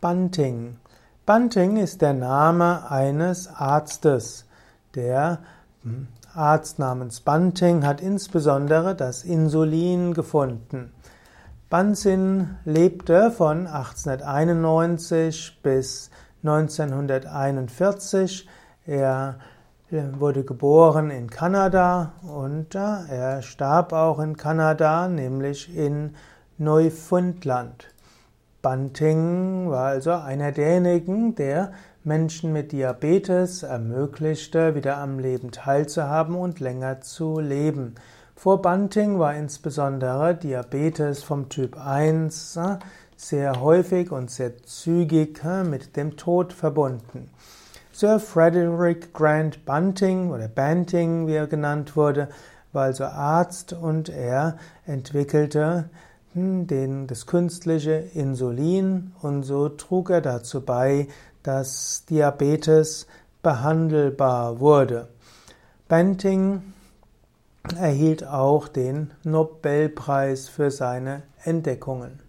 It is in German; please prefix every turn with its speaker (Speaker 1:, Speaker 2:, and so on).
Speaker 1: Bunting. Bunting ist der Name eines Arztes. Der hm, Arzt namens Bunting hat insbesondere das Insulin gefunden. Bunsen lebte von 1891 bis 1941. Er äh, wurde geboren in Kanada und äh, er starb auch in Kanada, nämlich in Neufundland. Bunting war also einer derjenigen, der Menschen mit Diabetes ermöglichte, wieder am Leben teilzuhaben und länger zu leben. Vor Bunting war insbesondere Diabetes vom Typ 1 äh, sehr häufig und sehr zügig äh, mit dem Tod verbunden. Sir Frederick Grant Bunting oder Banting, wie er genannt wurde, war also Arzt und er entwickelte den, das künstliche Insulin und so trug er dazu bei, dass Diabetes behandelbar wurde. Banting erhielt auch den Nobelpreis für seine Entdeckungen.